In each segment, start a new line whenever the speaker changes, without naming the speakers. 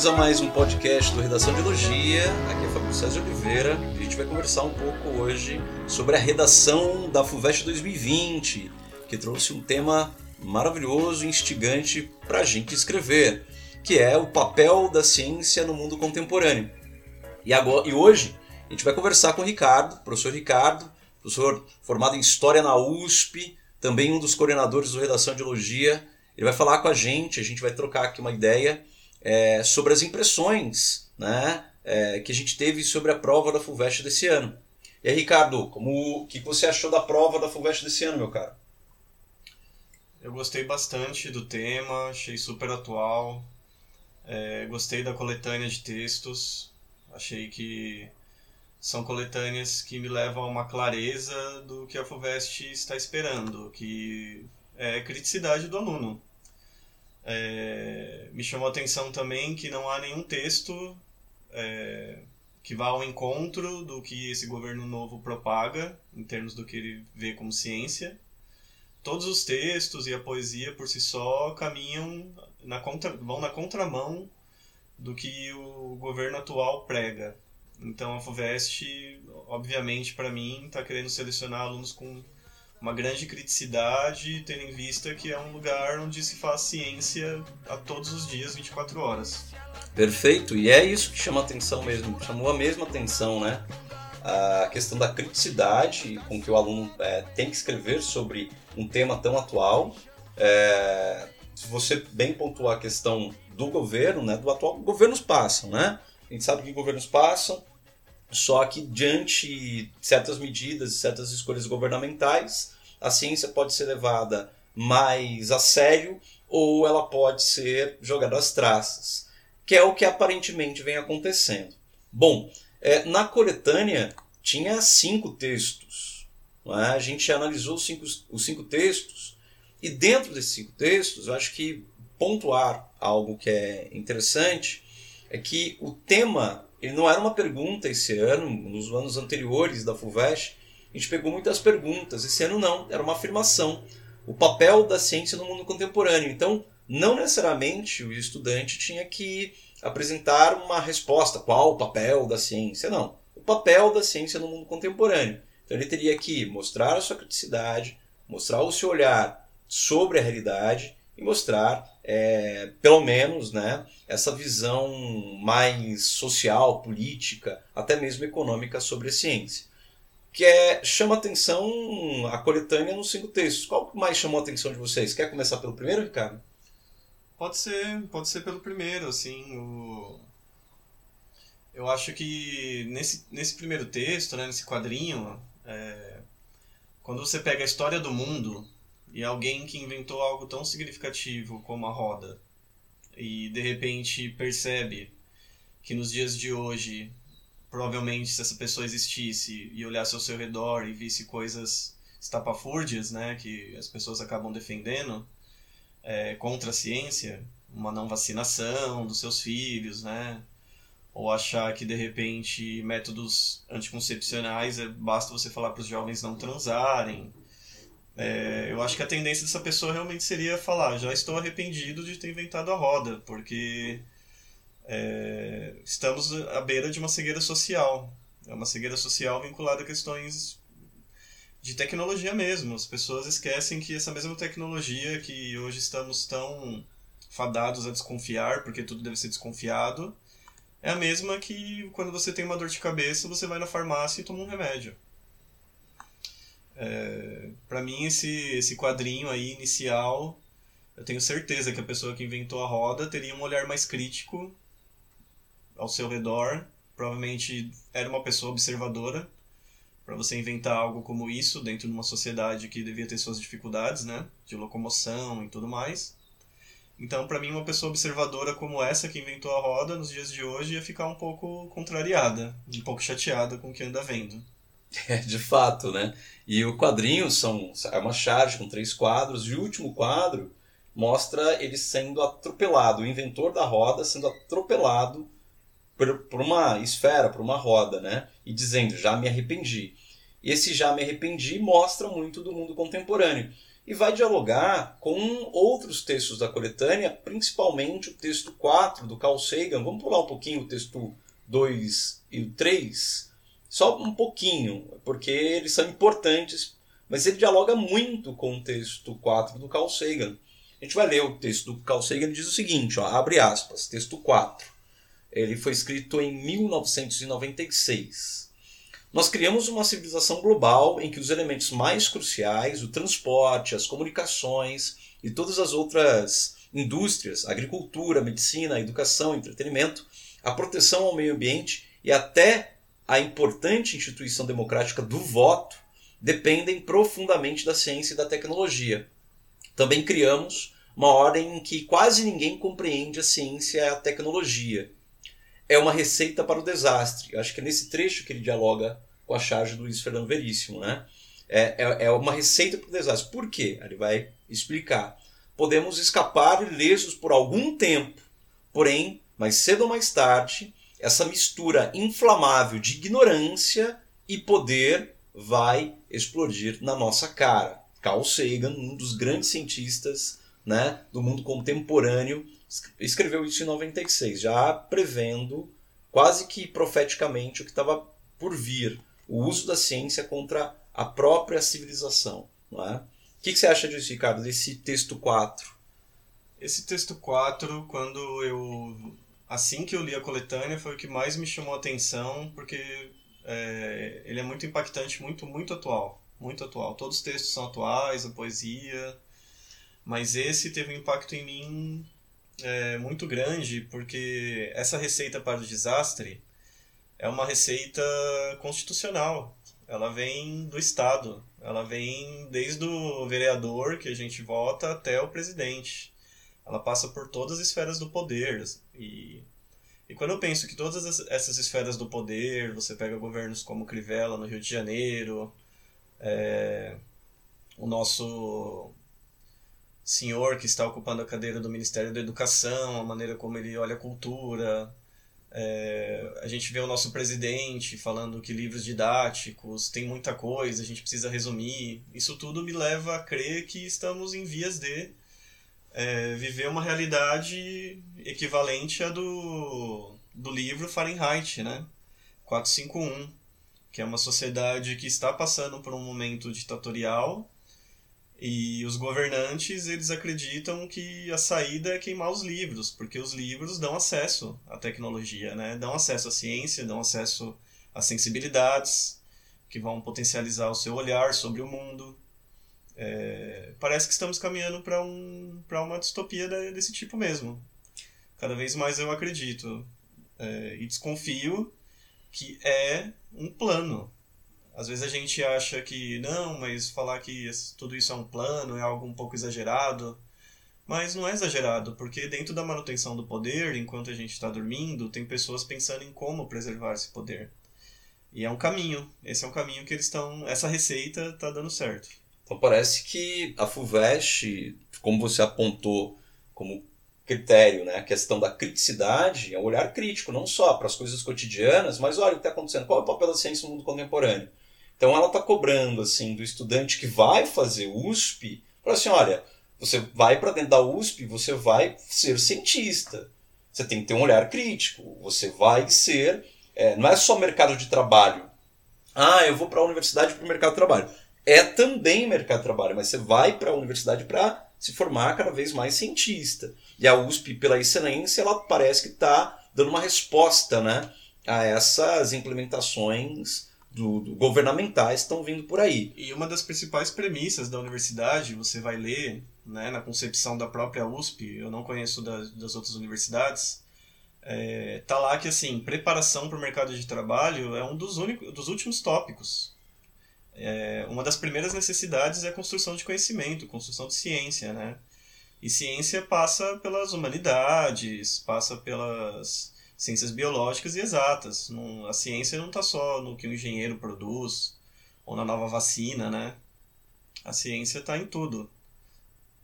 Bem-vindos a mais um podcast do Redação de Elogia. Aqui é Fábio César Oliveira e a gente vai conversar um pouco hoje sobre a redação da FUVEST 2020, que trouxe um tema maravilhoso e instigante para a gente escrever, que é o papel da ciência no mundo contemporâneo. E, agora, e hoje a gente vai conversar com o Ricardo, professor Ricardo, professor formado em História na USP, também um dos coordenadores do Redação de Elogia. Ele vai falar com a gente, a gente vai trocar aqui uma ideia é, sobre as impressões né, é, que a gente teve sobre a prova da FUVEST desse ano. E aí, Ricardo, como, o que você achou da prova da FUVEST desse ano, meu caro?
Eu gostei bastante do tema, achei super atual. É, gostei da coletânea de textos. Achei que são coletâneas que me levam a uma clareza do que a FUVEST está esperando, que é criticidade do aluno. É, me chamou a atenção também que não há nenhum texto é, que vá ao encontro do que esse governo novo propaga, em termos do que ele vê como ciência. Todos os textos e a poesia por si só caminham na contra, vão na contramão do que o governo atual prega. Então a FUVEST, obviamente, para mim, está querendo selecionar alunos com uma grande criticidade, tendo em vista que é um lugar onde se faz ciência a todos os dias, 24 horas.
Perfeito, e é isso que chama atenção mesmo, chamou a mesma atenção, né? A questão da criticidade com que o aluno é, tem que escrever sobre um tema tão atual. É, se você bem pontuar a questão do governo, né, do atual, governos passam, né? A gente sabe que governos passam, só que diante de certas medidas, certas escolhas governamentais, a ciência pode ser levada mais a sério ou ela pode ser jogada às traças, que é o que aparentemente vem acontecendo. Bom, é, na coletânea tinha cinco textos. É? A gente analisou os cinco, os cinco textos e dentro desses cinco textos, eu acho que pontuar algo que é interessante é que o tema ele não era uma pergunta esse ano, nos anos anteriores da FUVEST, a gente pegou muitas perguntas. Esse ano não, era uma afirmação. O papel da ciência no mundo contemporâneo. Então, não necessariamente o estudante tinha que apresentar uma resposta, qual o papel da ciência, não. O papel da ciência no mundo contemporâneo. Então ele teria que mostrar a sua criticidade, mostrar o seu olhar sobre a realidade e mostrar, é, pelo menos, né, essa visão mais social, política, até mesmo econômica sobre a ciência. Que é, chama atenção a coletânea nos cinco textos. Qual mais chamou a atenção de vocês? Quer começar pelo primeiro, Ricardo?
Pode ser, pode ser pelo primeiro, assim, o... Eu acho que nesse, nesse primeiro texto, né, nesse quadrinho, é... quando você pega a história do mundo e alguém que inventou algo tão significativo como a roda. E de repente percebe que nos dias de hoje, provavelmente se essa pessoa existisse e olhasse ao seu redor e visse coisas estapafúrdias, né, que as pessoas acabam defendendo é, contra a ciência, uma não vacinação dos seus filhos, né, ou achar que de repente métodos anticoncepcionais é, basta você falar para os jovens não transarem, é, eu acho que a tendência dessa pessoa realmente seria falar: já estou arrependido de ter inventado a roda, porque é, estamos à beira de uma cegueira social. É uma cegueira social vinculada a questões de tecnologia mesmo. As pessoas esquecem que essa mesma tecnologia que hoje estamos tão fadados a desconfiar, porque tudo deve ser desconfiado, é a mesma que quando você tem uma dor de cabeça, você vai na farmácia e toma um remédio. É, para mim, esse, esse quadrinho aí inicial, eu tenho certeza que a pessoa que inventou a roda teria um olhar mais crítico ao seu redor. Provavelmente era uma pessoa observadora para você inventar algo como isso dentro de uma sociedade que devia ter suas dificuldades, né, de locomoção e tudo mais. Então, para mim, uma pessoa observadora como essa que inventou a roda nos dias de hoje ia ficar um pouco contrariada, um pouco chateada com o que anda vendo.
É, de fato, né? E o quadrinho são, é uma charge com três quadros, e o último quadro mostra ele sendo atropelado, o inventor da roda sendo atropelado por, por uma esfera, por uma roda, né? E dizendo, já me arrependi. Esse Já Me Arrependi mostra muito do mundo contemporâneo. E vai dialogar com outros textos da coletânea, principalmente o texto 4 do Carl Sagan. Vamos pular um pouquinho o texto 2 e o 3, só um pouquinho, porque eles são importantes, mas ele dialoga muito com o texto 4 do Carl Sagan. A gente vai ler o texto do Carl Sagan, diz o seguinte, ó, abre aspas, texto 4. Ele foi escrito em 1996. Nós criamos uma civilização global em que os elementos mais cruciais, o transporte, as comunicações e todas as outras indústrias, agricultura, medicina, educação, entretenimento, a proteção ao meio ambiente e até a importante instituição democrática do voto dependem profundamente da ciência e da tecnologia. Também criamos uma ordem em que quase ninguém compreende a ciência e a tecnologia é uma receita para o desastre. Acho que é nesse trecho que ele dialoga com a charge do Luiz Fernando Veríssimo. Né? É, é, é uma receita para o desastre. Por quê? Ele vai explicar. Podemos escapar ilesos por algum tempo, porém, mais cedo ou mais tarde, essa mistura inflamável de ignorância e poder vai explodir na nossa cara. Carl Sagan, um dos grandes cientistas né, do mundo contemporâneo, escreveu isso em 96, já prevendo quase que profeticamente o que estava por vir, o uso da ciência contra a própria civilização. Não é? O que, que você acha disso, Ricardo, desse texto 4?
Esse texto 4, quando eu. Assim que eu li a coletânea, foi o que mais me chamou a atenção, porque é, ele é muito impactante, muito, muito atual. Muito atual. Todos os textos são atuais, a poesia. Mas esse teve um impacto em mim é, muito grande, porque essa receita para o desastre é uma receita constitucional. Ela vem do Estado. Ela vem desde o vereador que a gente vota até o presidente. Ela passa por todas as esferas do poder. E, e quando eu penso que todas essas esferas do poder, você pega governos como Crivella no Rio de Janeiro, é, o nosso senhor que está ocupando a cadeira do Ministério da Educação, a maneira como ele olha a cultura. É, a gente vê o nosso presidente falando que livros didáticos tem muita coisa, a gente precisa resumir. Isso tudo me leva a crer que estamos em vias de é, viver uma realidade equivalente à do, do livro Fahrenheit, né? 451, que é uma sociedade que está passando por um momento ditatorial e os governantes, eles acreditam que a saída é queimar os livros, porque os livros dão acesso à tecnologia, né? Dão acesso à ciência, dão acesso às sensibilidades que vão potencializar o seu olhar sobre o mundo. É, parece que estamos caminhando para um, uma distopia desse tipo mesmo. Cada vez mais eu acredito é, e desconfio que é um plano às vezes a gente acha que não, mas falar que tudo isso é um plano é algo um pouco exagerado. Mas não é exagerado, porque dentro da manutenção do poder, enquanto a gente está dormindo, tem pessoas pensando em como preservar esse poder. E é um caminho. Esse é um caminho que eles estão. Essa receita está dando certo.
Então parece que a FUVEST, como você apontou como critério, né, a questão da criticidade, é um olhar crítico, não só para as coisas cotidianas, mas olha o que está acontecendo, qual é o papel da ciência no mundo contemporâneo? Então ela está cobrando assim do estudante que vai fazer USP, para assim, olha, você vai para dentro da USP, você vai ser cientista. Você tem que ter um olhar crítico. Você vai ser, é, não é só mercado de trabalho. Ah, eu vou para a universidade para o mercado de trabalho. É também mercado de trabalho, mas você vai para a universidade para se formar cada vez mais cientista. E a USP, pela excelência, ela parece que está dando uma resposta né, a essas implementações do, do, governamentais estão vindo por aí.
E uma das principais premissas da universidade, você vai ler né, na concepção da própria USP, eu não conheço das, das outras universidades, é, tá lá que assim preparação para o mercado de trabalho é um dos, únicos, dos últimos tópicos. É, uma das primeiras necessidades é a construção de conhecimento, construção de ciência, né? E ciência passa pelas humanidades, passa pelas ciências biológicas e exatas. Não, a ciência não está só no que o engenheiro produz ou na nova vacina, né? A ciência está em tudo.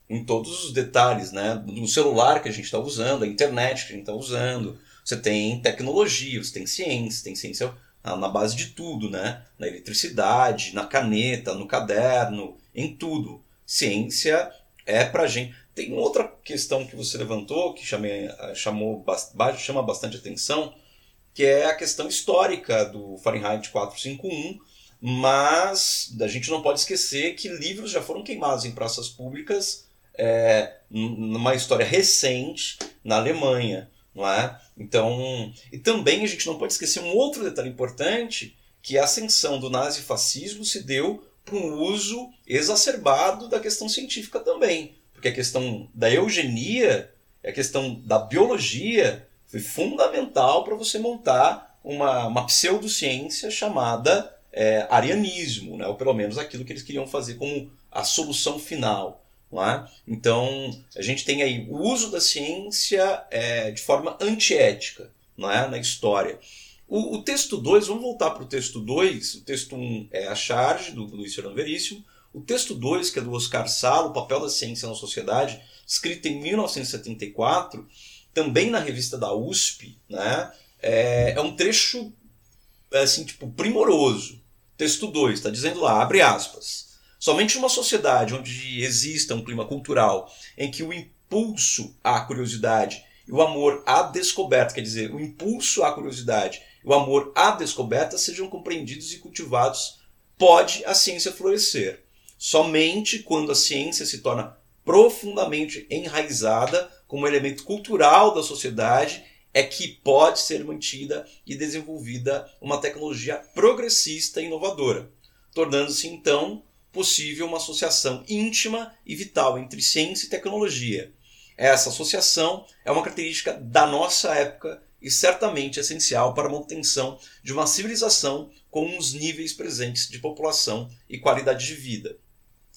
Em todos os detalhes, né? No celular que a gente está usando, a internet que a gente está usando. Você tem tecnologia, você tem ciência, tem ciência na base de tudo, né? Na eletricidade, na caneta, no caderno, em tudo. Ciência é pra gente. Tem outra questão que você levantou que chamei, chamou, chama bastante atenção, que é a questão histórica do Fahrenheit 451, mas a gente não pode esquecer que livros já foram queimados em praças públicas é, numa história recente na Alemanha, não é? Então, e também a gente não pode esquecer um outro detalhe importante, que a ascensão do nazifascismo se deu para um uso exacerbado da questão científica também, porque a questão da eugenia, a questão da biologia foi fundamental para você montar uma, uma pseudociência chamada é, arianismo, né? ou pelo menos aquilo que eles queriam fazer como a solução final. É? Então, a gente tem aí o uso da ciência é, de forma antiética é? na história. O, o texto 2, vamos voltar para o texto 2. O texto 1 um é a charge, do Luiz Fernando Veríssimo. O texto 2, que é do Oscar Salo, O Papel da Ciência na Sociedade, escrito em 1974, também na revista da USP, né? é, é um trecho assim, tipo, primoroso. Texto 2, está dizendo lá, abre aspas. Somente uma sociedade onde exista um clima cultural em que o impulso à curiosidade e o amor à descoberta, quer dizer, o impulso à curiosidade e o amor à descoberta sejam compreendidos e cultivados, pode a ciência florescer. Somente quando a ciência se torna profundamente enraizada como elemento cultural da sociedade é que pode ser mantida e desenvolvida uma tecnologia progressista e inovadora, tornando-se então possível uma associação íntima e vital entre ciência e tecnologia. Essa associação é uma característica da nossa época e certamente essencial para a manutenção de uma civilização com os níveis presentes de população e qualidade de vida.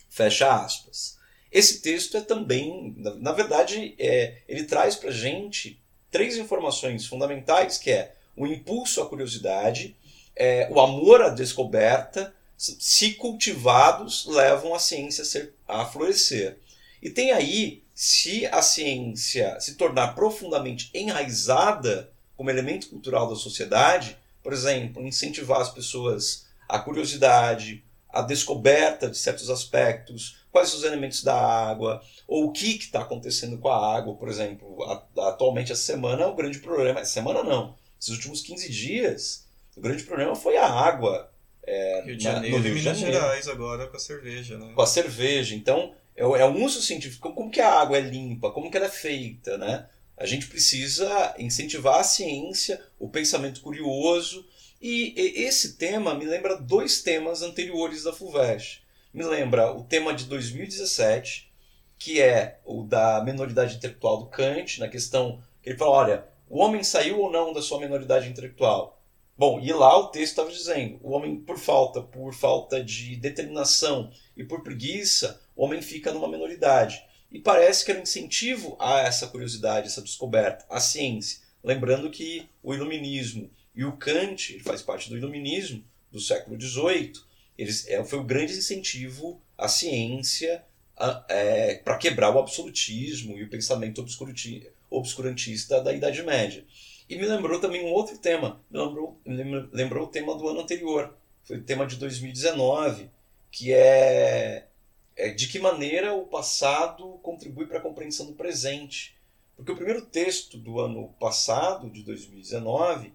Fecha aspas. Esse texto é também, na verdade, é, ele traz para a gente três informações fundamentais, que é o impulso à curiosidade, é, o amor à descoberta, se cultivados, levam a ciência a, ser, a florescer. E tem aí, se a ciência se tornar profundamente enraizada como elemento cultural da sociedade, por exemplo, incentivar as pessoas à curiosidade, à descoberta de certos aspectos, quais os elementos da água, ou o que está acontecendo com a água, por exemplo. atualmente, essa semana, o grande problema. Semana não. Esses últimos 15 dias, o grande problema foi a água.
É, Rio de Janeiro no Rio de Minas Gerais agora com a cerveja, né?
Com a cerveja. Então, é, é um uso científico. Como que a água é limpa? Como que ela é feita, né? A gente precisa incentivar a ciência, o pensamento curioso. E, e esse tema me lembra dois temas anteriores da FUVEST me lembra o tema de 2017, que é o da menoridade intelectual do Kant, na questão que ele fala, olha, o homem saiu ou não da sua menoridade intelectual? Bom, e lá o texto estava dizendo, o homem por falta, por falta de determinação e por preguiça, o homem fica numa menoridade. E parece que era um incentivo a essa curiosidade, essa descoberta, a ciência. Lembrando que o iluminismo e o Kant, faz parte do iluminismo do século XVIII, eles, é, foi o grande incentivo à ciência é, para quebrar o absolutismo e o pensamento obscurantista da Idade Média. E me lembrou também um outro tema, me lembrou, me lembrou o tema do ano anterior, foi o tema de 2019, que é, é de que maneira o passado contribui para a compreensão do presente. Porque o primeiro texto do ano passado, de 2019,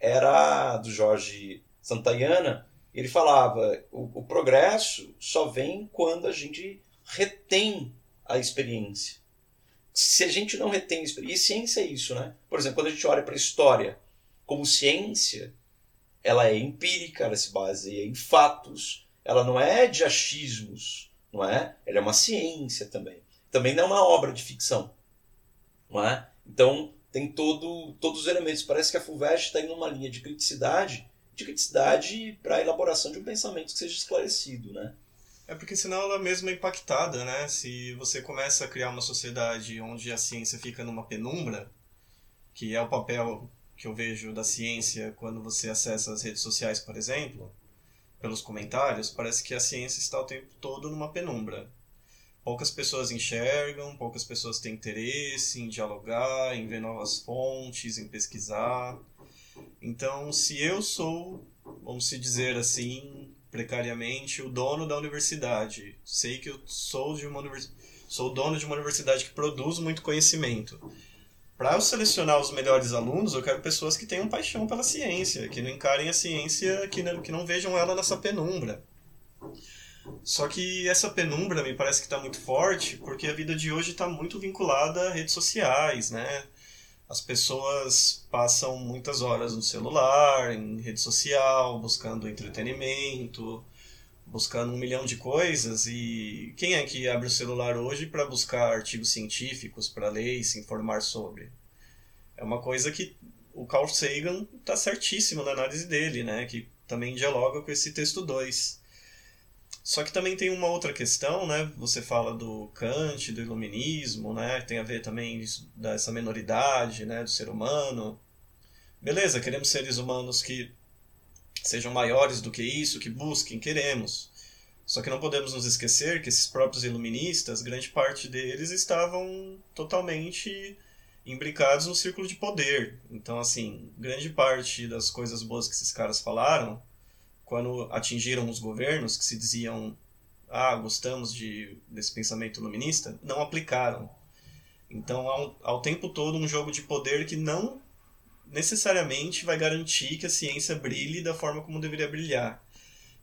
era do Jorge Santayana, ele falava: o, o progresso só vem quando a gente retém a experiência. Se a gente não retém experiência, e ciência é isso, né? Por exemplo, quando a gente olha para a história como ciência, ela é empírica, ela se baseia em fatos, ela não é de achismos, não é? Ela é uma ciência também. Também não é uma obra de ficção, não é? Então tem todo, todos os elementos. Parece que a FUVEST está indo numa linha de criticidade de criticidade para a elaboração de um pensamento que seja esclarecido, né?
É porque senão ela mesma é impactada, né? Se você começa a criar uma sociedade onde a ciência fica numa penumbra, que é o papel que eu vejo da ciência quando você acessa as redes sociais, por exemplo, pelos comentários, parece que a ciência está o tempo todo numa penumbra. Poucas pessoas enxergam, poucas pessoas têm interesse em dialogar, em ver novas fontes, em pesquisar. Então, se eu sou vamos se dizer assim, precariamente, o dono da universidade. Sei que eu sou de uma univers... sou dono de uma universidade que produz muito conhecimento. Para eu selecionar os melhores alunos, eu quero pessoas que tenham paixão pela ciência, que não encarem a ciência, que não, que não vejam ela nessa penumbra. Só que essa penumbra me parece que está muito forte, porque a vida de hoje está muito vinculada a redes sociais, né? As pessoas passam muitas horas no celular, em rede social, buscando entretenimento, buscando um milhão de coisas. E quem é que abre o celular hoje para buscar artigos científicos, para ler e se informar sobre? É uma coisa que o Carl Sagan está certíssimo na análise dele, né? Que também dialoga com esse texto 2 só que também tem uma outra questão, né? Você fala do Kant, do iluminismo, né? Tem a ver também isso, dessa menoridade, né? Do ser humano. Beleza, queremos seres humanos que sejam maiores do que isso, que busquem, queremos. Só que não podemos nos esquecer que esses próprios iluministas, grande parte deles estavam totalmente imbricados no círculo de poder. Então, assim, grande parte das coisas boas que esses caras falaram quando atingiram os governos que se diziam ah, gostamos de, desse pensamento iluminista, não aplicaram. Então, ao, ao tempo todo, um jogo de poder que não necessariamente vai garantir que a ciência brilhe da forma como deveria brilhar,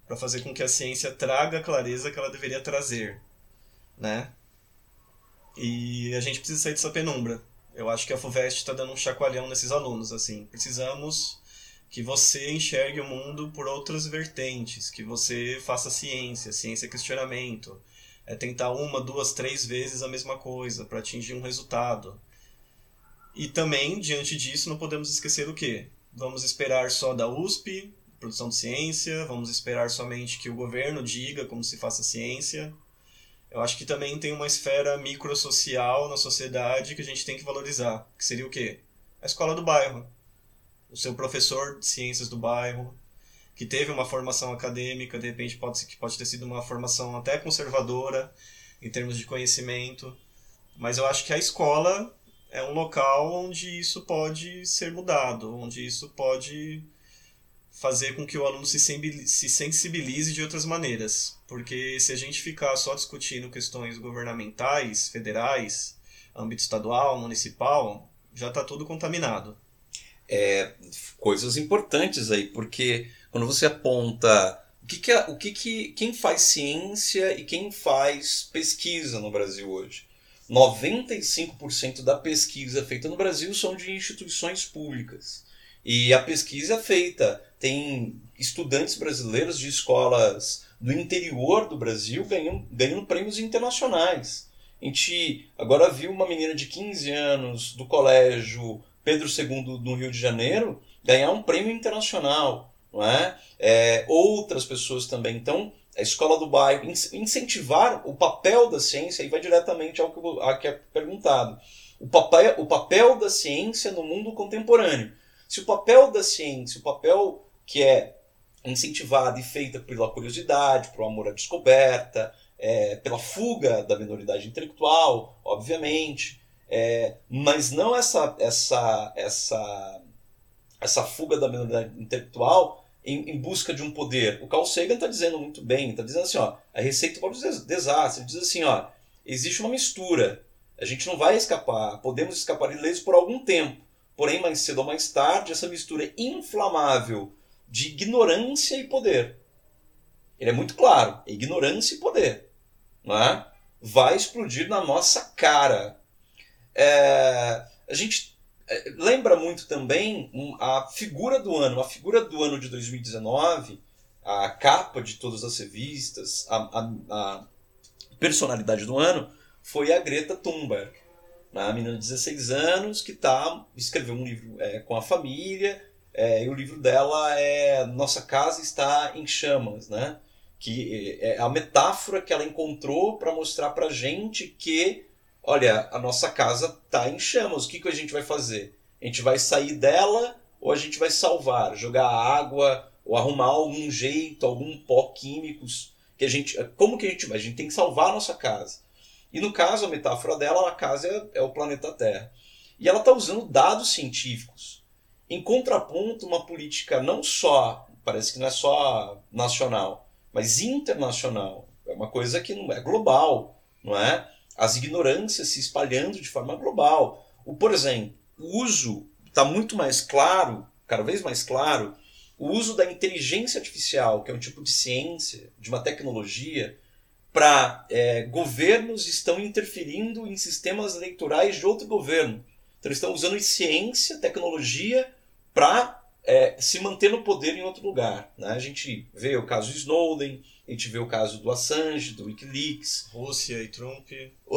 para fazer com que a ciência traga a clareza que ela deveria trazer, né? E a gente precisa sair dessa penumbra. Eu acho que a FUVEST está dando um chacoalhão nesses alunos, assim. Precisamos que você enxergue o mundo por outras vertentes, que você faça ciência, ciência é questionamento, é tentar uma, duas, três vezes a mesma coisa para atingir um resultado. E também, diante disso, não podemos esquecer o quê? Vamos esperar só da USP, produção de ciência, vamos esperar somente que o governo diga como se faça ciência. Eu acho que também tem uma esfera microsocial na sociedade que a gente tem que valorizar, que seria o quê? A escola do bairro o seu professor de ciências do bairro, que teve uma formação acadêmica, de repente pode, pode ter sido uma formação até conservadora em termos de conhecimento, mas eu acho que a escola é um local onde isso pode ser mudado, onde isso pode fazer com que o aluno se sensibilize de outras maneiras. Porque se a gente ficar só discutindo questões governamentais, federais, âmbito estadual, municipal, já está tudo contaminado
é, coisas importantes aí, porque quando você aponta o que, que, é, o que, que quem faz ciência e quem faz pesquisa no Brasil hoje. 95% da pesquisa feita no Brasil são de instituições públicas. E a pesquisa é feita. Tem estudantes brasileiros de escolas do interior do Brasil ganhando, ganhando prêmios internacionais. A gente agora viu uma menina de 15 anos do colégio Pedro II no Rio de Janeiro ganhar um prêmio internacional, não é? é outras pessoas também. Então, a escola do bairro, incentivar o papel da ciência, e vai diretamente ao que, ao que é perguntado. O papel, o papel da ciência no mundo contemporâneo. Se o papel da ciência, o papel que é incentivado e feita pela curiosidade, pelo amor à descoberta, é, pela fuga da minoridade intelectual, obviamente, é, mas não essa, essa, essa, essa fuga da minoridade intelectual em, em, busca de um poder. O Carl Sagan está dizendo muito bem, está dizendo assim, ó, a receita para os desastres. Ele diz assim, ó, existe uma mistura. A gente não vai escapar, podemos escapar ilesos por algum tempo. Porém, mais cedo ou mais tarde, essa mistura inflamável de ignorância e poder. Ele é muito claro, ignorância e poder. Não é? Vai explodir na nossa cara. É, a gente é, lembra muito também a figura do ano, a figura do ano de 2019, a capa de todas as revistas, a, a, a personalidade do ano foi a Greta Thunberg, né? a menina de 16 anos que tá, escreveu um livro é, com a família, é, e o livro dela é Nossa Casa Está em Chamas, né? que é a metáfora que ela encontrou para mostrar para gente que olha, a nossa casa está em chamas, o que, que a gente vai fazer? A gente vai sair dela ou a gente vai salvar, jogar água ou arrumar algum jeito, algum pó químicos que a gente, como que a gente vai? A gente tem que salvar a nossa casa. E no caso, a metáfora dela, a casa é, é o planeta Terra. E ela está usando dados científicos em contraponto uma política não só parece que não é só nacional, mas internacional. É uma coisa que não é global, não é? As ignorâncias se espalhando de forma global. O, por exemplo, o uso está muito mais claro, cada vez mais claro, o uso da inteligência artificial, que é um tipo de ciência, de uma tecnologia, para é, governos estão interferindo em sistemas eleitorais de outro governo. Então eles estão usando ciência, tecnologia para é, se manter no poder em outro lugar. Né? A gente vê o caso Snowden, a gente vê o caso do Assange, do Wikileaks.
Rússia e Trump.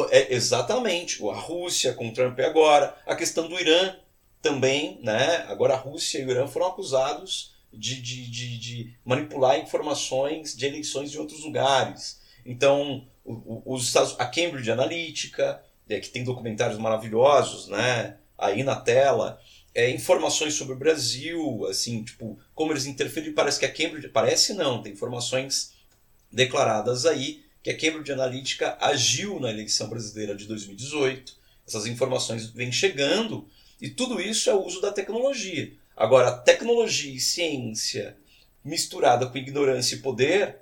É, exatamente. A Rússia com Trump agora. A questão do Irã também. Né? Agora a Rússia e o Irã foram acusados de, de, de, de manipular informações de eleições de outros lugares. Então, os Estados, a Cambridge Analytica, é, que tem documentários maravilhosos né, aí na tela, é, informações sobre o Brasil, assim, tipo, como eles interferiram. Parece que a Cambridge. Parece não, tem informações declaradas aí que a Cambridge Analytica agiu na eleição brasileira de 2018. Essas informações vêm chegando e tudo isso é o uso da tecnologia. Agora, tecnologia e ciência misturada com ignorância e poder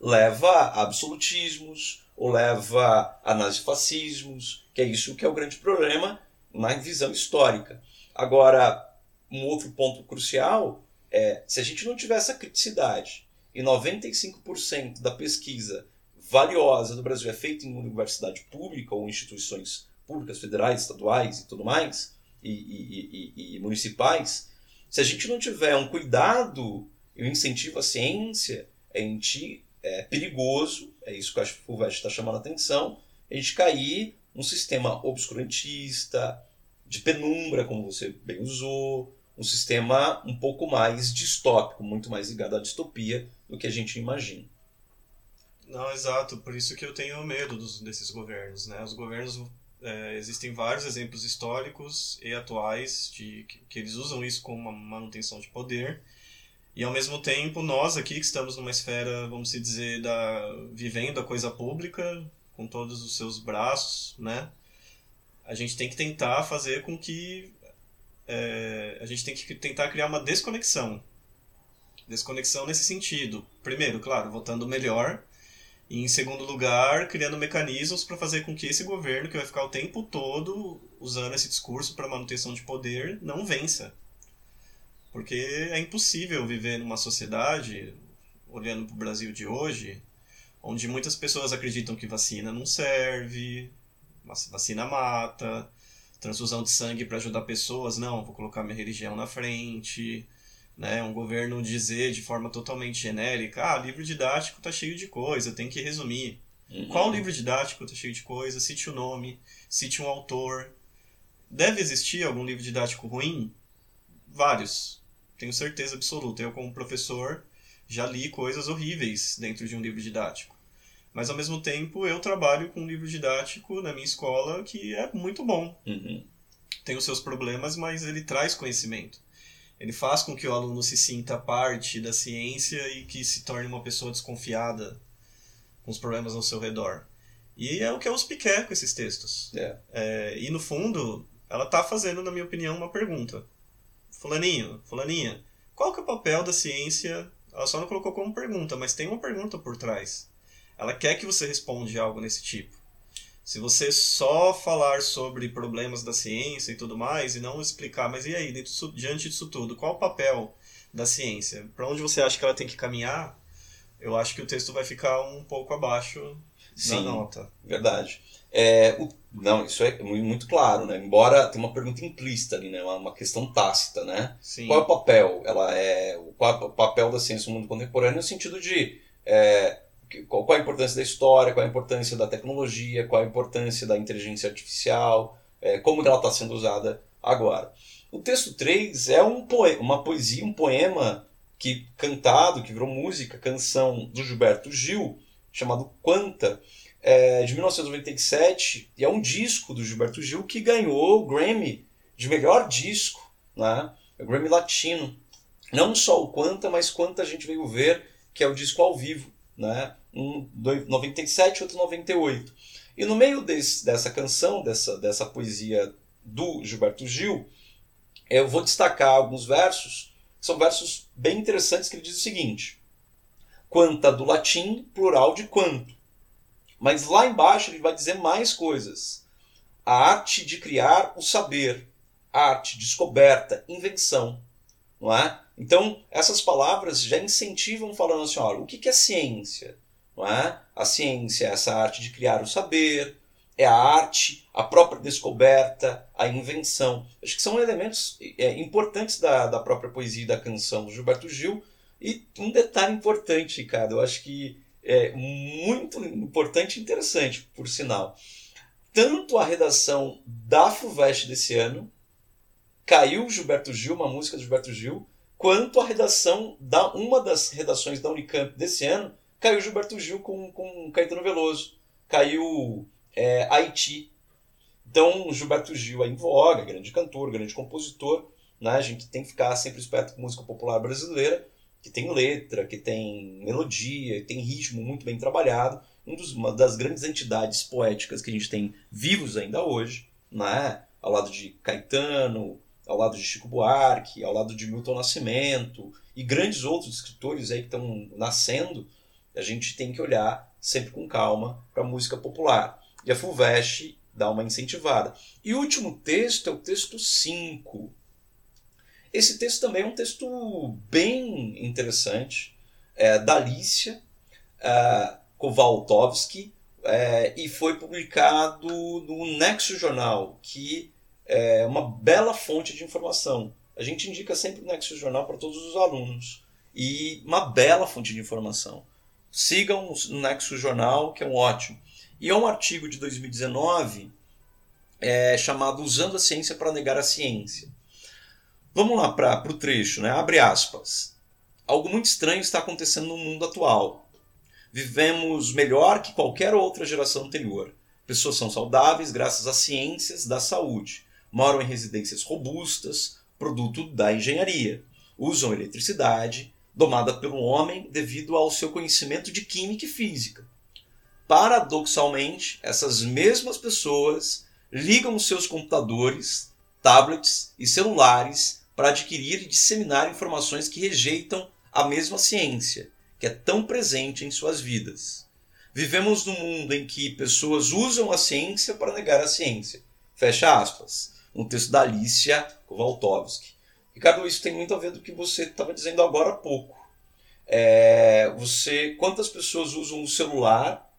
leva a absolutismos ou leva a nazifascismos, que é isso que é o grande problema na visão histórica. Agora, um outro ponto crucial é se a gente não tiver essa criticidade e 95% da pesquisa valiosa do Brasil é feita em universidade pública ou instituições públicas, federais, estaduais e tudo mais, e, e, e, e municipais, se a gente não tiver um cuidado e um incentivo à ciência, a gente é perigoso, é isso que o Fulvestre está chamando a atenção, a gente cair num sistema obscurantista, de penumbra, como você bem usou, um sistema um pouco mais distópico, muito mais ligado à distopia do que a gente imagina.
Não, exato. Por isso que eu tenho medo dos, desses governos. Né? Os governos é, existem vários exemplos históricos e atuais de que, que, eles usam isso como uma manutenção de poder e ao mesmo tempo nós aqui que estamos numa esfera vamos dizer da vivendo a coisa pública com todos os seus braços né a gente tem que tentar fazer com que é, a gente tem que tentar criar uma desconexão desconexão nesse sentido. Primeiro claro votando melhor. E em segundo lugar, criando mecanismos para fazer com que esse governo, que vai ficar o tempo todo usando esse discurso para manutenção de poder, não vença. Porque é impossível viver numa sociedade, olhando para o Brasil de hoje, onde muitas pessoas acreditam que vacina não serve, vacina mata, transfusão de sangue para ajudar pessoas, não, vou colocar minha religião na frente, né, um governo dizer de forma totalmente genérica, ah, livro didático tá cheio de coisa, tem que resumir. Uhum. Qual livro didático tá cheio de coisa? Cite o nome, cite um autor. Deve existir algum livro didático ruim? Vários. Tenho certeza absoluta. Eu, como professor, já li coisas horríveis dentro de um livro didático. Mas, ao mesmo tempo, eu trabalho com um livro didático na minha escola que é muito bom.
Uhum.
Tem os seus problemas, mas ele traz conhecimento. Ele faz com que o aluno se sinta parte da ciência e que se torne uma pessoa desconfiada com os problemas ao seu redor. E é o que a USP quer com esses textos.
Yeah.
É, e no fundo, ela está fazendo, na minha opinião, uma pergunta. Fulaninho, fulaninha, qual que é o papel da ciência? Ela só não colocou como pergunta, mas tem uma pergunta por trás. Ela quer que você responda algo nesse tipo. Se você só falar sobre problemas da ciência e tudo mais e não explicar, mas e aí, diante disso tudo, qual o papel da ciência? Para onde você acha que ela tem que caminhar? Eu acho que o texto vai ficar um pouco abaixo Sim, da nota.
Verdade. É, o, não, isso é muito claro, né? Embora tenha uma pergunta implícita ali, né? Uma, uma questão tácita, né?
Sim.
Qual é o papel? Ela é qual é o papel da ciência no mundo contemporâneo no sentido de é, qual, a importância da história, qual a importância da tecnologia, qual a importância da inteligência artificial, é, como ela está sendo usada agora. O texto 3 é um uma poesia, um poema que cantado, que virou música, canção do Gilberto Gil, chamado Quanta, é, de 1997, e é um disco do Gilberto Gil que ganhou o Grammy de melhor disco, né? o Grammy Latino. Não só o Quanta, mas Quanta a gente veio ver, que é o disco ao vivo, né? Um 97, outro 98. E no meio desse, dessa canção, dessa, dessa poesia do Gilberto Gil, eu vou destacar alguns versos São versos bem interessantes que ele diz o seguinte: quanta do latim, plural de quanto. Mas lá embaixo ele vai dizer mais coisas. A arte de criar o saber, arte, descoberta, invenção. Não é? Então, essas palavras já incentivam falando assim, olha, o que é ciência? Não é? A ciência é essa arte de criar o saber, é a arte, a própria descoberta, a invenção. Acho que são elementos é, importantes da, da própria poesia e da canção do Gilberto Gil. E um detalhe importante, Ricardo, eu acho que é muito importante e interessante, por sinal. Tanto a redação da FUVEST desse ano, caiu Gilberto Gil, uma música do Gilberto Gil, quanto a redação da uma das redações da Unicamp desse ano, caiu Gilberto Gil com, com Caetano Veloso. Caiu é, Haiti. Então, Gilberto Gil é em voga, grande cantor, grande compositor. Né? A gente tem que ficar sempre esperto com música popular brasileira, que tem letra, que tem melodia, que tem ritmo muito bem trabalhado. Um dos, uma das grandes entidades poéticas que a gente tem vivos ainda hoje, né? ao lado de Caetano, ao lado de Chico Buarque, ao lado de Milton Nascimento e grandes outros escritores aí que estão nascendo, a gente tem que olhar sempre com calma para a música popular. E a FUVEST dá uma incentivada. E o último texto é o texto 5. Esse texto também é um texto bem interessante, é, da Alicia é, Kowaltowski, é, e foi publicado no Nexo Jornal, que é uma bela fonte de informação. A gente indica sempre o Nexo Jornal para todos os alunos. E uma bela fonte de informação. Sigam o Nexo Jornal, que é um ótimo. E é um artigo de 2019 é, chamado Usando a Ciência para Negar a Ciência. Vamos lá para o trecho, né? abre aspas. Algo muito estranho está acontecendo no mundo atual. Vivemos melhor que qualquer outra geração anterior. Pessoas são saudáveis graças às ciências da saúde. Moram em residências robustas, produto da engenharia. Usam eletricidade, domada pelo homem devido ao seu conhecimento de química e física. Paradoxalmente, essas mesmas pessoas ligam seus computadores, tablets e celulares para adquirir e disseminar informações que rejeitam a mesma ciência, que é tão presente em suas vidas. Vivemos num mundo em que pessoas usam a ciência para negar a ciência. Fecha aspas. Um texto da Alicia Kowaltowski. Ricardo, isso tem muito a ver do que você estava dizendo agora há pouco. É, você, quantas pessoas usam o celular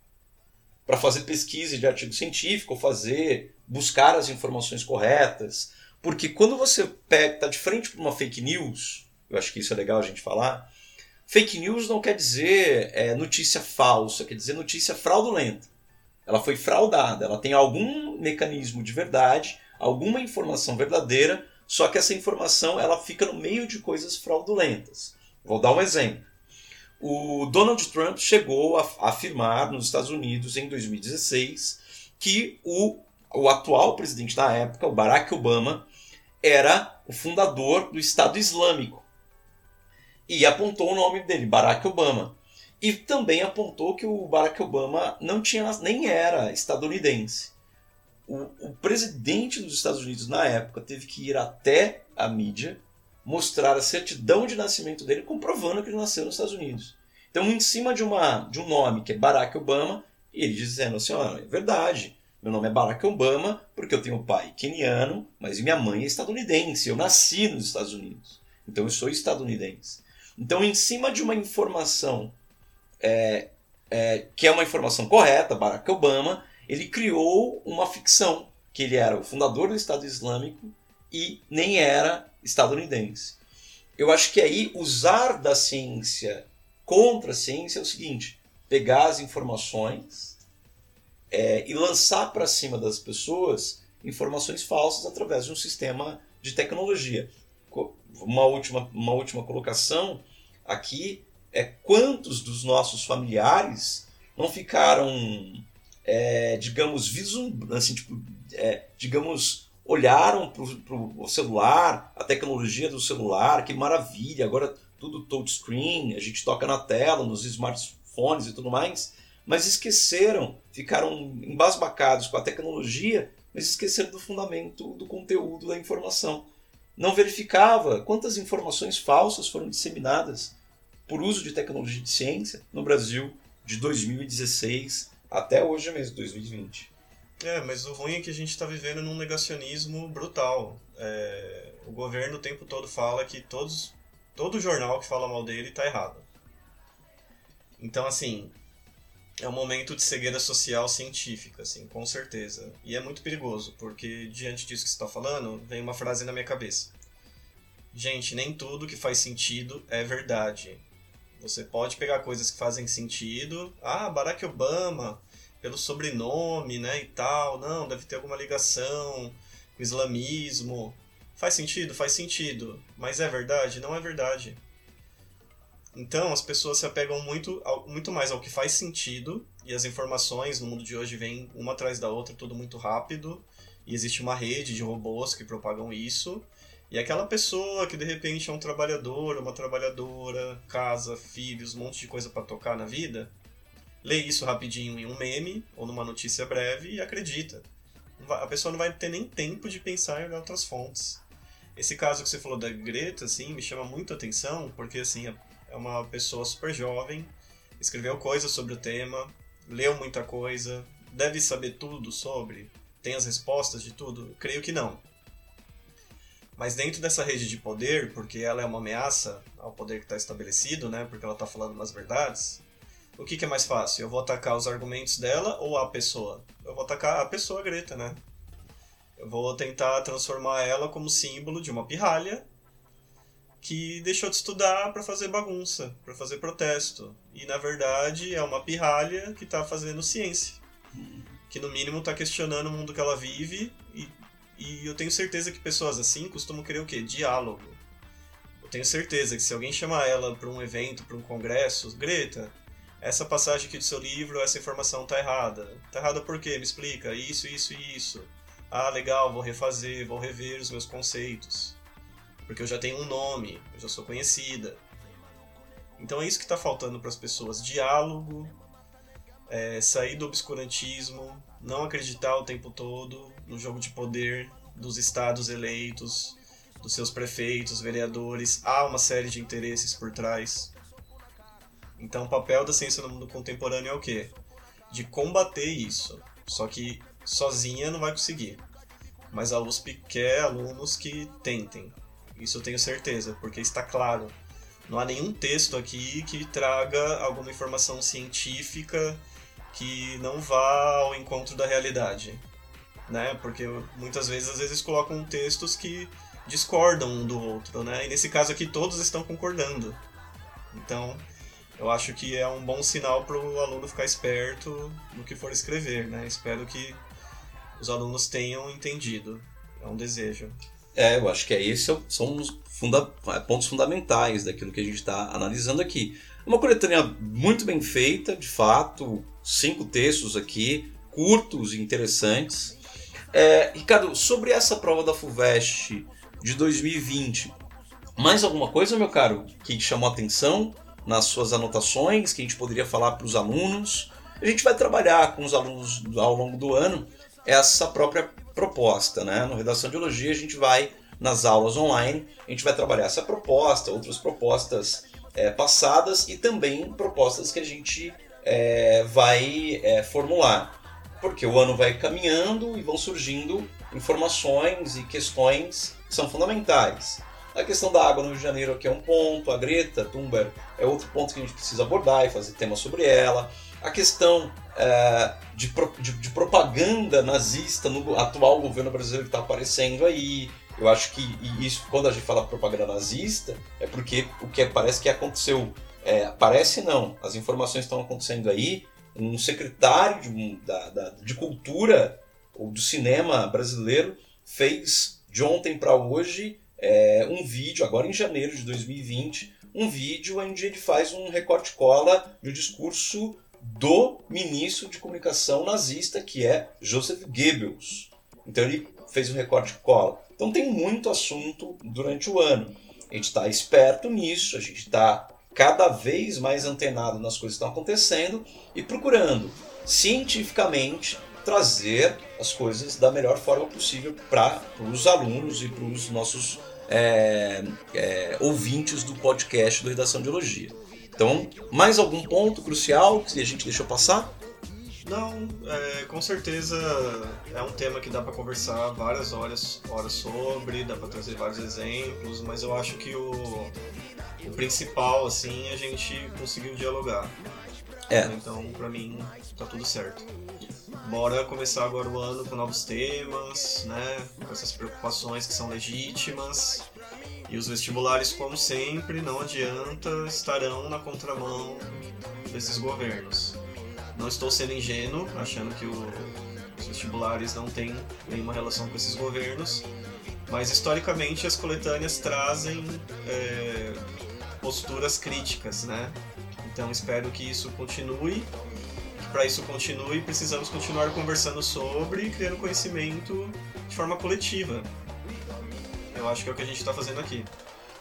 para fazer pesquisa de artigo científico, fazer, buscar as informações corretas. Porque quando você está de frente para uma fake news, eu acho que isso é legal a gente falar, fake news não quer dizer é, notícia falsa, quer dizer notícia fraudulenta. Ela foi fraudada, ela tem algum mecanismo de verdade, alguma informação verdadeira, só que essa informação ela fica no meio de coisas fraudulentas. Vou dar um exemplo o Donald Trump chegou a afirmar nos Estados Unidos em 2016 que o, o atual presidente da época, o Barack Obama, era o fundador do Estado Islâmico. E apontou o nome dele, Barack Obama. E também apontou que o Barack Obama não tinha nem era estadunidense. O, o presidente dos Estados Unidos na época teve que ir até a mídia mostrar a certidão de nascimento dele, comprovando que ele nasceu nos Estados Unidos. Então, em cima de, uma, de um nome que é Barack Obama, ele dizendo assim: oh, é verdade, meu nome é Barack Obama porque eu tenho pai keniano, mas minha mãe é estadunidense, eu nasci nos Estados Unidos, então eu sou estadunidense. Então, em cima de uma informação é, é, que é uma informação correta, Barack Obama, ele criou uma ficção que ele era o fundador do Estado Islâmico e nem era estadunidense. Eu acho que aí usar da ciência contra a ciência é o seguinte: pegar as informações é, e lançar para cima das pessoas informações falsas através de um sistema de tecnologia. Uma última, uma última colocação aqui é quantos dos nossos familiares não ficaram, é, digamos, visum, assim, tipo, é, digamos, olharam para o celular, a tecnologia do celular, que maravilha, agora tudo touchscreen, a gente toca na tela, nos smartphones e tudo mais, mas esqueceram, ficaram embasbacados com a tecnologia, mas esqueceram do fundamento do conteúdo da informação. não verificava quantas informações falsas foram disseminadas por uso de tecnologia de ciência no Brasil de 2016 até hoje mesmo, 2020.
É, mas o ruim é que a gente está vivendo num negacionismo brutal. É, o governo o tempo todo fala que todos, todo jornal que fala mal dele está errado. Então, assim, é um momento de cegueira social científica, assim, com certeza. E é muito perigoso, porque diante disso que você está falando, vem uma frase na minha cabeça. Gente, nem tudo que faz sentido é verdade. Você pode pegar coisas que fazem sentido. Ah, Barack Obama, pelo sobrenome, né, e tal. Não, deve ter alguma ligação com o islamismo. Faz sentido? Faz sentido. Mas é verdade? Não é verdade. Então, as pessoas se apegam muito, ao, muito mais ao que faz sentido, e as informações no mundo de hoje vêm uma atrás da outra, tudo muito rápido, e existe uma rede de robôs que propagam isso. E aquela pessoa que de repente é um trabalhador, uma trabalhadora, casa, filhos, um monte de coisa para tocar na vida, lê isso rapidinho em um meme ou numa notícia breve e acredita. A pessoa não vai ter nem tempo de pensar em outras fontes. Esse caso que você falou da Greta, assim, me chama muito a atenção, porque, assim, é uma pessoa super jovem, escreveu coisas sobre o tema, leu muita coisa, deve saber tudo sobre, tem as respostas de tudo? Creio que não. Mas dentro dessa rede de poder, porque ela é uma ameaça ao poder que está estabelecido, né? Porque ela está falando umas verdades. O que, que, é mais fácil? Eu vou atacar os argumentos dela ou a pessoa? Eu vou atacar a pessoa Greta, né? Eu vou tentar transformar ela como símbolo de uma pirralha que deixou de estudar para fazer bagunça, para fazer protesto. E na verdade é uma pirralha que está fazendo ciência. Que no mínimo está questionando o mundo que ela vive e e eu tenho certeza que pessoas assim costumam querer o quê? Diálogo. Eu tenho certeza que se alguém chamar ela para um evento, para um congresso, Greta, essa passagem aqui do seu livro, essa informação tá errada. Tá errada por quê? Me explica. Isso, isso e isso. Ah, legal, vou refazer, vou rever os meus conceitos. Porque eu já tenho um nome, eu já sou conhecida. Então é isso que está faltando para as pessoas: diálogo, é, sair do obscurantismo, não acreditar o tempo todo no jogo de poder dos estados eleitos, dos seus prefeitos, vereadores. Há uma série de interesses por trás. Então, o papel da ciência no mundo contemporâneo é o quê? De combater isso. Só que sozinha não vai conseguir. Mas a USP quer alunos que tentem. Isso eu tenho certeza, porque está claro. Não há nenhum texto aqui que traga alguma informação científica que não vá ao encontro da realidade né? Porque muitas vezes, às vezes, colocam textos que discordam um do outro, né? E nesse caso aqui, todos estão concordando. Então, eu acho que é um bom sinal para o aluno ficar esperto no que for escrever, né? Espero que os alunos tenham entendido. É um desejo.
É, eu acho que é esse são os funda pontos fundamentais daquilo que a gente está analisando aqui. Uma coletânea muito bem feita, de fato, cinco textos aqui, curtos e interessantes. É, Ricardo, sobre essa prova da FUVEST de 2020, mais alguma coisa, meu caro, que chamou atenção nas suas anotações, que a gente poderia falar para os alunos? A gente vai trabalhar com os alunos ao longo do ano essa própria proposta, né? No Redação de Elogia a gente vai nas aulas online, a gente vai trabalhar essa proposta, outras propostas é, passadas e também propostas que a gente é, vai é, formular porque o ano vai caminhando e vão surgindo informações e questões que são fundamentais. A questão da água no Rio de Janeiro aqui é um ponto, a Greta Thunberg é outro ponto que a gente precisa abordar e fazer tema sobre ela. A questão é, de, de, de, propaganda nazista no atual governo brasileiro que está aparecendo aí. Eu acho que isso, quando a gente fala propaganda nazista, é porque o que parece que aconteceu. É, parece não, as informações estão acontecendo aí um secretário de, da, da, de cultura ou do cinema brasileiro fez de ontem para hoje é, um vídeo, agora em janeiro de 2020, um vídeo onde ele faz um recorte-cola do discurso do ministro de comunicação nazista, que é Joseph Goebbels. Então ele fez um recorte-cola. Então tem muito assunto durante o ano. A gente está esperto nisso, a gente está cada vez mais antenado nas coisas que estão acontecendo e procurando cientificamente trazer as coisas da melhor forma possível para os alunos e para os nossos é, é, ouvintes do podcast do Redação de Elogia. Então, mais algum ponto crucial que a gente deixou passar?
Não, é, com certeza é um tema que dá para conversar várias horas, horas sobre, dá para trazer vários exemplos, mas eu acho que o, o principal, assim, a gente conseguiu dialogar.
É.
Então, para mim, tá tudo certo. Bora começar agora o ano com novos temas, né? Com essas preocupações que são legítimas. E os vestibulares, como sempre, não adianta, estarão na contramão desses governos. Não estou sendo ingênuo, achando que o, os vestibulares não têm nenhuma relação com esses governos, mas historicamente as coletâneas trazem é, posturas críticas, né? Então espero que isso continue. Para isso continue, precisamos continuar conversando sobre e criando conhecimento de forma coletiva. Eu acho que é o que a gente está fazendo aqui.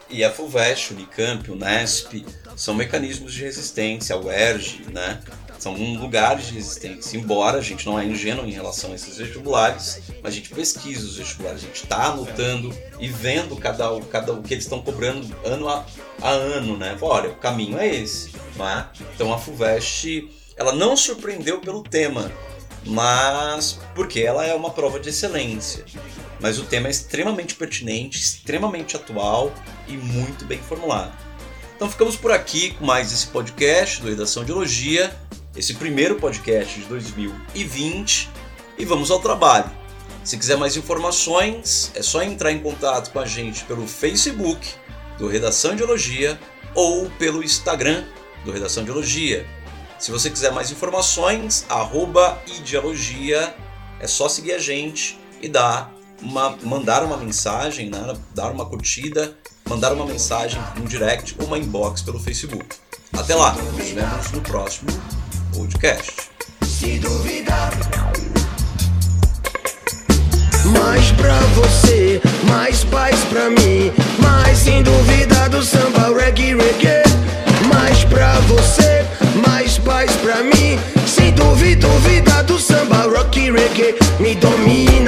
E a FUVEST, o Unicamp, o NESP, são mecanismos de resistência, o ERG, né? São lugares de resistência. Embora a gente não é ingênuo em relação a esses vestibulares, mas a gente pesquisa os vestibulares, a gente está anotando e vendo cada, cada o que eles estão cobrando ano a, a ano, né? Olha, o caminho é esse, não é? Então a FUVEST, ela não surpreendeu pelo tema, mas porque ela é uma prova de excelência. Mas o tema é extremamente pertinente, extremamente atual e muito bem formulado. Então ficamos por aqui com mais esse podcast do Redação de Elogia, esse primeiro podcast de 2020 e vamos ao trabalho. Se quiser mais informações, é só entrar em contato com a gente pelo Facebook do Redação de Elogia ou pelo Instagram do Redação de Elogia. Se você quiser mais informações, arroba ideologia, é só seguir a gente e dar uma, mandar uma mensagem, né, dar uma curtida, mandar uma mensagem no direct ou uma inbox pelo Facebook. Até lá, nos vemos no próximo podcast. Se duvidar. Mais pra você, mais paz pra mim, mais sem dúvida do samba reggae reggae. Mais pra você mais paz pra mim Sem dúvida, dúvida do samba rock reggae Me domina